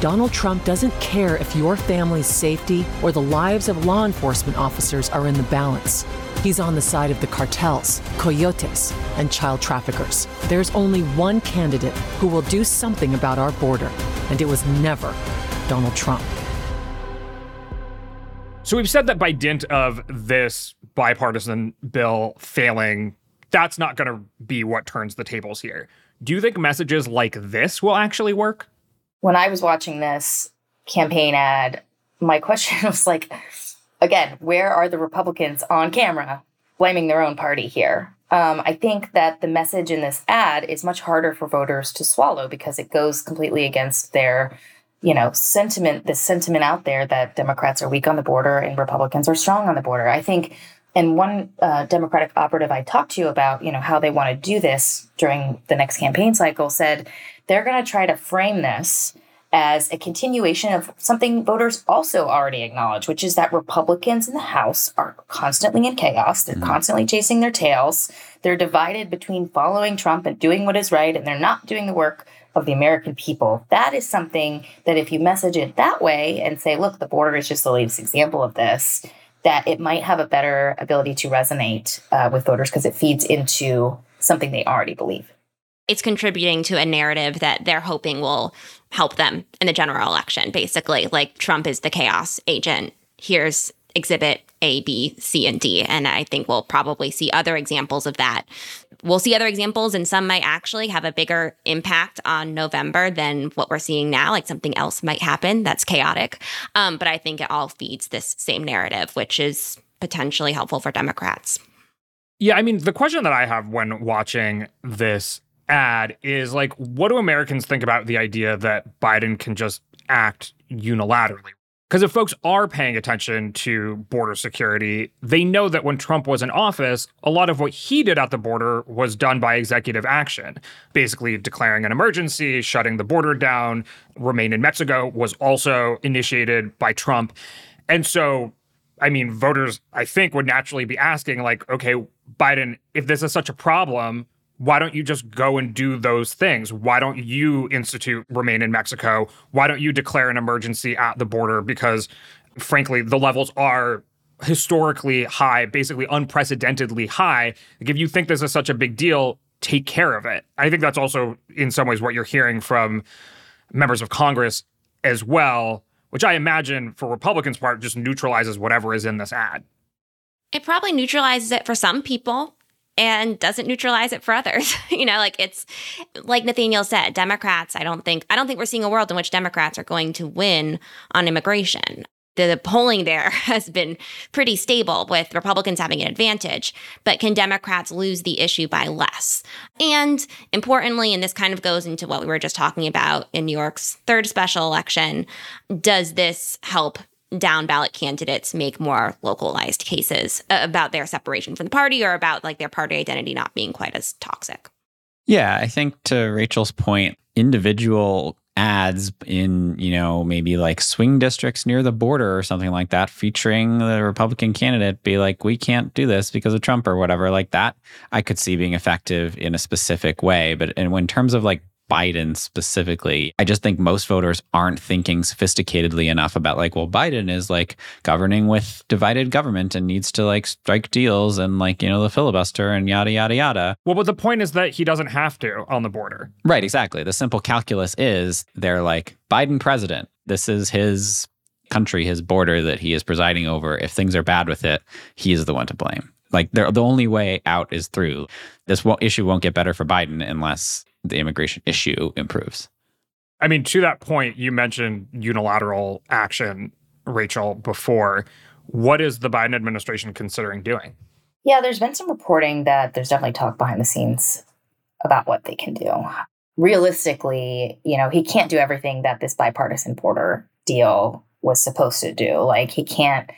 Donald Trump doesn't care if your family's safety or the lives of law enforcement officers are in the balance. He's on the side of the cartels, coyotes, and child traffickers. There's only one candidate who will do something about our border, and it was never Donald Trump. So we've said that by dint of this bipartisan bill failing, that's not going to be what turns the tables here. Do you think messages like this will actually work? When I was watching this campaign ad, my [laughs] question was like, again, where are the Republicans on camera blaming their own party here? Um, I think that the message in this ad is much harder for voters to swallow because it goes completely against their, you know, sentiment, the sentiment out there that Democrats are weak on the border and Republicans are strong on the border. I think, and one uh, Democratic operative I talked to about, you know, how they want to do this during the next campaign cycle said they're going to try to frame this as a continuation of something voters also already acknowledge, which is that Republicans in the House are constantly in chaos. They're mm-hmm. constantly chasing their tails. They're divided between following Trump and doing what is right, and they're not doing the work of the American people. That is something that if you message it that way and say, look, the border is just the latest example of this, that it might have a better ability to resonate uh, with voters because it feeds into something they already believe it's contributing to a narrative that they're hoping will help them in the general election, basically. Like Trump is the chaos agent. Here's exhibit A, B, C, and D. And I think we'll probably see other examples of that. We'll see other examples, and some might actually have a bigger impact on November than what we're seeing now. Like something else might happen that's chaotic. Um, but I think it all feeds this same narrative, which is potentially helpful for Democrats. Yeah, I mean, the question that I have when watching this ad is like, what do Americans think about the idea that Biden can just act unilaterally? Because if folks are paying attention to border security, they know that when Trump was in office, a lot of what he did at the border was done by executive action, basically declaring an emergency, shutting the border down. Remain in Mexico was also initiated by Trump. And so, I mean, voters, I think, would naturally be asking, like, okay, Biden, if this is such a problem, why don't you just go and do those things? Why don't you institute remain in Mexico? Why don't you declare an emergency at the border? Because frankly, the levels are historically high, basically unprecedentedly high. Like if you think this is such a big deal, take care of it. I think that's also in some ways what you're hearing from members of Congress as well, which I imagine for Republicans' part just neutralizes whatever is in this ad. It probably neutralizes it for some people and doesn't neutralize it for others. [laughs] you know, like it's like Nathaniel said, Democrats, I don't think I don't think we're seeing a world in which Democrats are going to win on immigration. The polling there [laughs] has been pretty stable with Republicans having an advantage, but can Democrats lose the issue by less? And importantly, and this kind of goes into what we were just talking about in New York's third special election, does this help down ballot candidates make more localized cases uh, about their separation from the party or about like their party identity not being quite as toxic. Yeah, I think to Rachel's point, individual ads in, you know, maybe like swing districts near the border or something like that featuring the Republican candidate be like, we can't do this because of Trump or whatever, like that, I could see being effective in a specific way. But in terms of like Biden specifically. I just think most voters aren't thinking sophisticatedly enough about like, well, Biden is like governing with divided government and needs to like strike deals and like, you know, the filibuster and yada, yada, yada. Well, but the point is that he doesn't have to on the border. Right, exactly. The simple calculus is they're like, Biden president, this is his country, his border that he is presiding over. If things are bad with it, he is the one to blame. Like the only way out is through. This issue won't get better for Biden unless the immigration issue improves. I mean, to that point, you mentioned unilateral action, Rachel, before. What is the Biden administration considering doing? Yeah, there's been some reporting that there's definitely talk behind the scenes about what they can do. Realistically, you know, he can't do everything that this bipartisan border deal was supposed to do. Like, he can't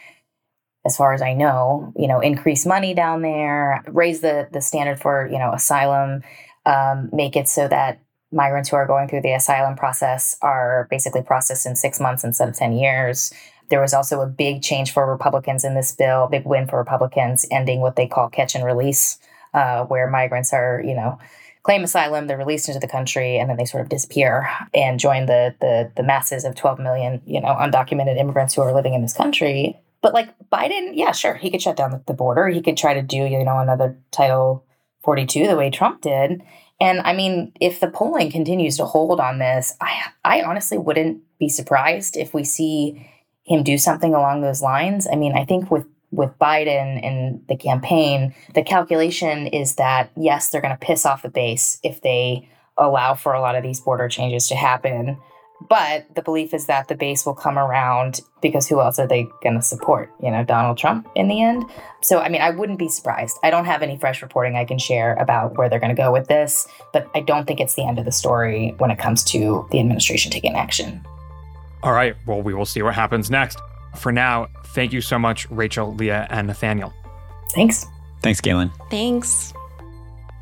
as far as I know, you know, increase money down there, raise the the standard for you know asylum, um, make it so that migrants who are going through the asylum process are basically processed in six months instead of ten years. There was also a big change for Republicans in this bill, big win for Republicans, ending what they call catch and release, uh, where migrants are you know claim asylum, they're released into the country, and then they sort of disappear and join the the, the masses of 12 million, you know, undocumented immigrants who are living in this country. But like Biden, yeah, sure, he could shut down the border. He could try to do, you know, another Title 42 the way Trump did. And I mean, if the polling continues to hold on this, I I honestly wouldn't be surprised if we see him do something along those lines. I mean, I think with with Biden and the campaign, the calculation is that yes, they're going to piss off the base if they allow for a lot of these border changes to happen. But the belief is that the base will come around because who else are they going to support? You know, Donald Trump in the end. So, I mean, I wouldn't be surprised. I don't have any fresh reporting I can share about where they're going to go with this, but I don't think it's the end of the story when it comes to the administration taking action. All right. Well, we will see what happens next. For now, thank you so much, Rachel, Leah, and Nathaniel. Thanks. Thanks, Galen. Thanks.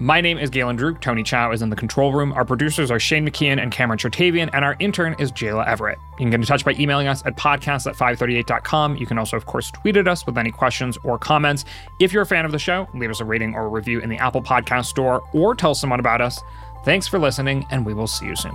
My name is Galen Druk. Tony Chow is in the control room. Our producers are Shane McKeon and Cameron Chertavian, and our intern is Jayla Everett. You can get in touch by emailing us at podcast at 538.com. You can also, of course, tweet at us with any questions or comments. If you're a fan of the show, leave us a rating or a review in the Apple Podcast Store or tell someone about us. Thanks for listening, and we will see you soon.